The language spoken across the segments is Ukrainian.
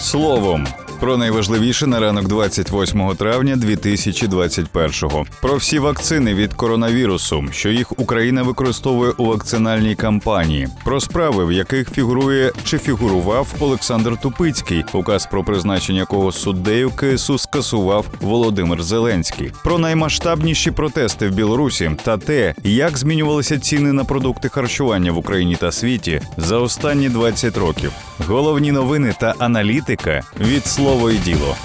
Словом. Про найважливіше на ранок 28 травня 2021-го. Про всі вакцини від коронавірусу, що їх Україна використовує у вакцинальній кампанії, про справи, в яких фігурує чи фігурував Олександр Тупицький, указ про призначення якого суддею КСУ скасував Володимир Зеленський, про наймасштабніші протести в Білорусі та те, як змінювалися ціни на продукти харчування в Україні та світі за останні 20 років. Головні новини та аналітика від слово і діло.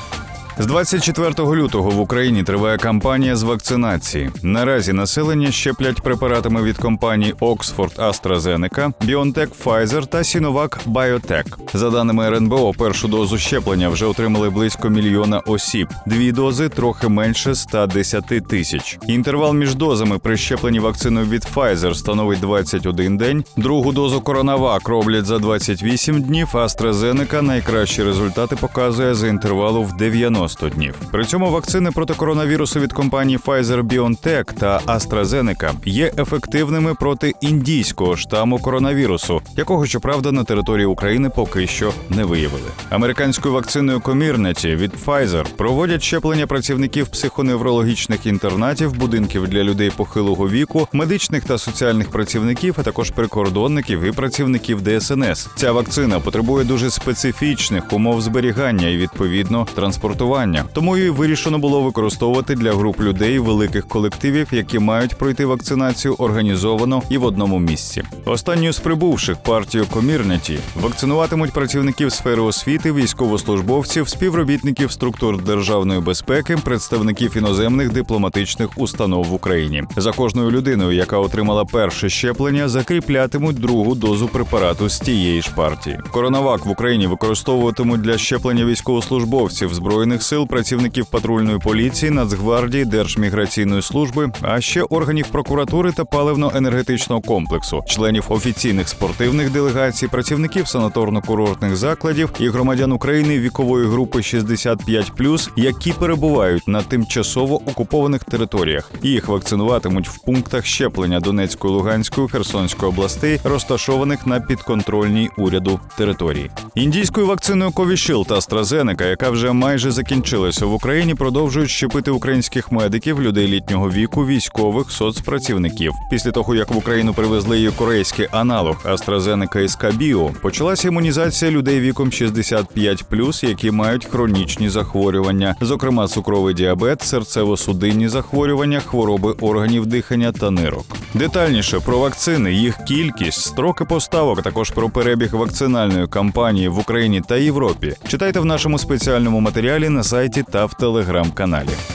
З 24 лютого в Україні триває кампанія з вакцинації. Наразі населення щеплять препаратами від компаній Oxford AstraZeneca, BioNTech Pfizer та Sinovac Biotech. За даними РНБО, першу дозу щеплення вже отримали близько мільйона осіб. Дві дози трохи менше 110 тисяч. Інтервал між дозами при щепленні вакциною від Pfizer становить 21 день. Другу дозу коронавак роблять за 28 днів. AstraZeneca найкращі результати показує за інтервалу в 90 90 днів. При цьому вакцини проти коронавірусу від компаній Pfizer-BioNTech та AstraZeneca є ефективними проти індійського штаму коронавірусу, якого щоправда на території України поки що не виявили. Американською вакциною Comirnaty від Pfizer проводять щеплення працівників психоневрологічних інтернатів, будинків для людей похилого віку, медичних та соціальних працівників, а також прикордонників і працівників ДСНС. Ця вакцина потребує дуже специфічних умов зберігання і відповідно транспортування. Тому її вирішено було використовувати для груп людей великих колективів, які мають пройти вакцинацію організовано і в одному місці. Останньою з прибувших партію Комірнаті вакцинуватимуть працівників сфери освіти, військовослужбовців, співробітників структур державної безпеки, представників іноземних дипломатичних установ в Україні. За кожною людиною, яка отримала перше щеплення, закріплятимуть другу дозу препарату з тієї ж партії. Коронавак в Україні використовуватимуть для щеплення військовослужбовців збройних сил, працівників патрульної поліції, Нацгвардії, Держміграційної служби, а ще органів прокуратури та паливно-енергетичного комплексу, членів офіційних спортивних делегацій, працівників санаторно-курортних закладів і громадян України вікової групи 65+, які перебувають на тимчасово окупованих територіях. Їх вакцинуватимуть в пунктах щеплення Донецької, Луганської, Херсонської областей, розташованих на підконтрольній уряду території. Індійською вакциною Covishield та AstraZeneca, яка вже майже закінчилася в Україні, продовжують щепити українських медиків, людей літнього віку, військових, соцпрацівників. Після того як в Україну привезли її корейський аналог AstraZeneca і Скабіо, почалася імунізація людей віком 65+, які мають хронічні захворювання, зокрема цукровий діабет, серцево-судинні захворювання, хвороби органів дихання та нирок. Детальніше про вакцини, їх кількість, строки поставок, також про перебіг вакцинальної кампанії в Україні та Європі. Читайте в нашому спеціальному матеріалі на сайті та в телеграм-каналі.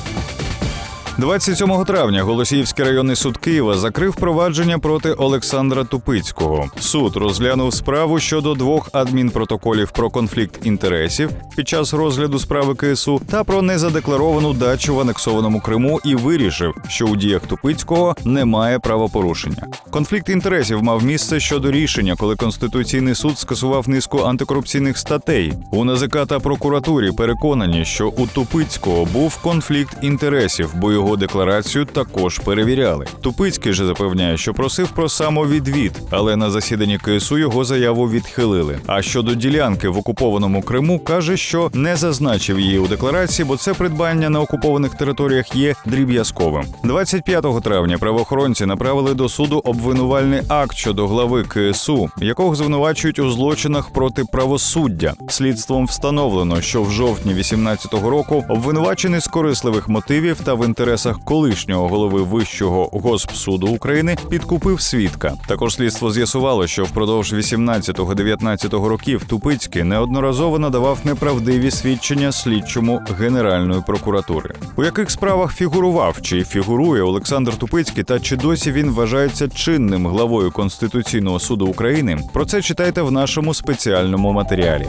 27 травня Голосіївський районний суд Києва закрив провадження проти Олександра Тупицького. Суд розглянув справу щодо двох адмінпротоколів про конфлікт інтересів під час розгляду справи КСУ та про незадекларовану дачу в анексованому Криму і вирішив, що у діях Тупицького немає правопорушення. Конфлікт інтересів мав місце щодо рішення, коли Конституційний суд скасував низку антикорупційних статей. У НАЗК та прокуратурі переконані, що у Тупицького був конфлікт інтересів, бо його декларацію також перевіряли. Тупицький же запевняє, що просив про самовідвід, але на засіданні КСУ його заяву відхилили. А щодо ділянки в окупованому Криму каже, що не зазначив її у декларації, бо це придбання на окупованих територіях є дріб'язковим. 25 травня правоохоронці направили до суду обвинувальний акт щодо глави КСУ, якого звинувачують у злочинах проти правосуддя. Слідством встановлено, що в жовтні 18-го року обвинувачений з корисливих мотивів та в інтересах колишнього голови Вищого госпсуду України підкупив свідка. Також слідство з'ясувало, що впродовж 18-19 років Тупицький неодноразово надавав неправдиві свідчення слідчому Генеральної прокуратури. У яких справах фігурував чи фігурує Олександр Тупицький, та чи досі він вважається чинним главою Конституційного суду України? Про це читайте в нашому спеціальному матеріалі.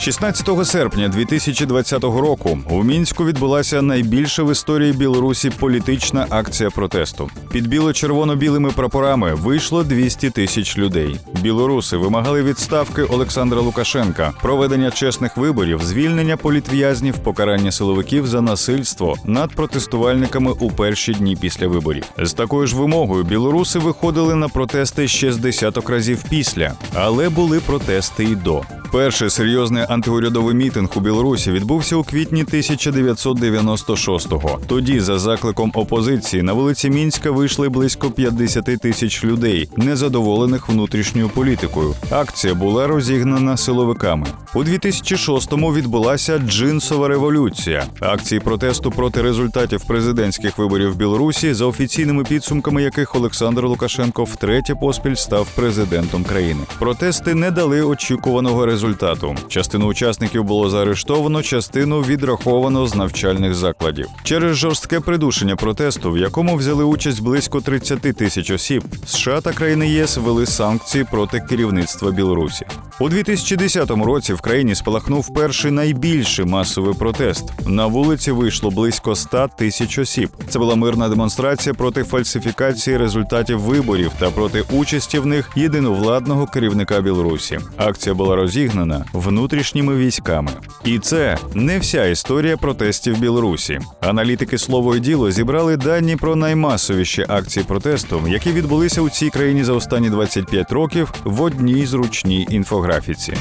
16 серпня 2020 року у мінську відбулася найбільша в історії Білорусі політична акція протесту. Під біло-червоно-білими прапорами вийшло 200 тисяч людей. Білоруси вимагали відставки Олександра Лукашенка, проведення чесних виборів, звільнення політв'язнів, покарання силовиків за насильство над протестувальниками у перші дні після виборів. З такою ж вимогою білоруси виходили на протести ще з десяток разів після, але були протести й до. Перший серйозний антиурядовий мітинг у Білорусі відбувся у квітні 1996-го. Тоді, за закликом опозиції, на вулиці Мінська вийшли близько 50 тисяч людей, незадоволених внутрішньою політикою. Акція була розігнана силовиками. У 2006-му відбулася джинсова революція. Акції протесту проти результатів президентських виборів в Білорусі, за офіційними підсумками яких Олександр Лукашенко втретє поспіль став президентом країни. Протести не дали очікуваного результату. Частину учасників було заарештовано, частину відраховано з навчальних закладів. Через жорстке придушення протесту, в якому взяли участь близько 30 тисяч осіб, США та країни ЄС ввели санкції проти керівництва Білорусі. У 2010 році в країні спалахнув перший найбільший масовий протест. На вулиці вийшло близько 100 тисяч осіб. Це була мирна демонстрація проти фальсифікації результатів виборів та проти участі в них єдиновладного керівника Білорусі. Акція була розігнана внутрішніми військами. І це не вся історія протестів Білорусі. Аналітики слово і діло зібрали дані про наймасовіші акції протесту, які відбулися у цій країні за останні 25 років в одній зручній інфографіці.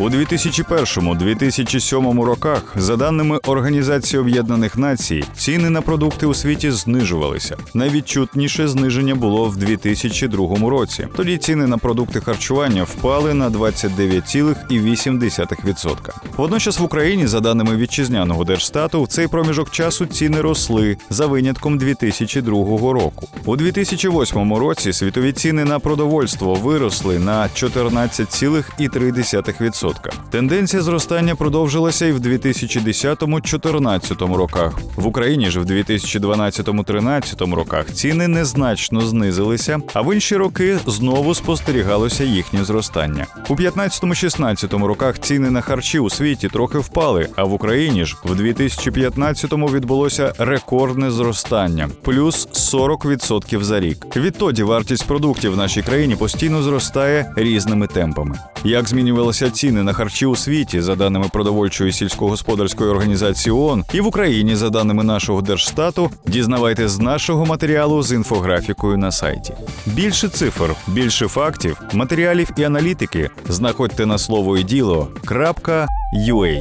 У 2001-2007 роках, за даними Організації Об'єднаних Націй, ціни на продукти у світі знижувалися. Найвідчутніше зниження було в 2002 році. Тоді ціни на продукти харчування впали на 29,8%. Водночас в Україні, за даними вітчизняного держстату, в цей проміжок часу ціни росли за винятком 2002 року. У 2008 році світові ціни на продовольство виросли на 14,3%. Тенденція зростання продовжилася і в 2010-2014 роках. В Україні ж в 2012-2013 роках ціни незначно знизилися, а в інші роки знову спостерігалося їхнє зростання. У 15-16 роках ціни на харчі у світі трохи впали, а в Україні ж в 2015-му відбулося рекордне зростання плюс 40% за рік. Відтоді вартість продуктів в нашій країні постійно зростає різними темпами. Як змінювалися ціни на харчі у світі, за даними продовольчої сільськогосподарської організації ООН, і в Україні, за даними нашого держстату, дізнавайте з нашого матеріалу з інфографікою на сайті. Більше цифр, більше фактів, матеріалів і аналітики знаходьте на слово і діло.ua.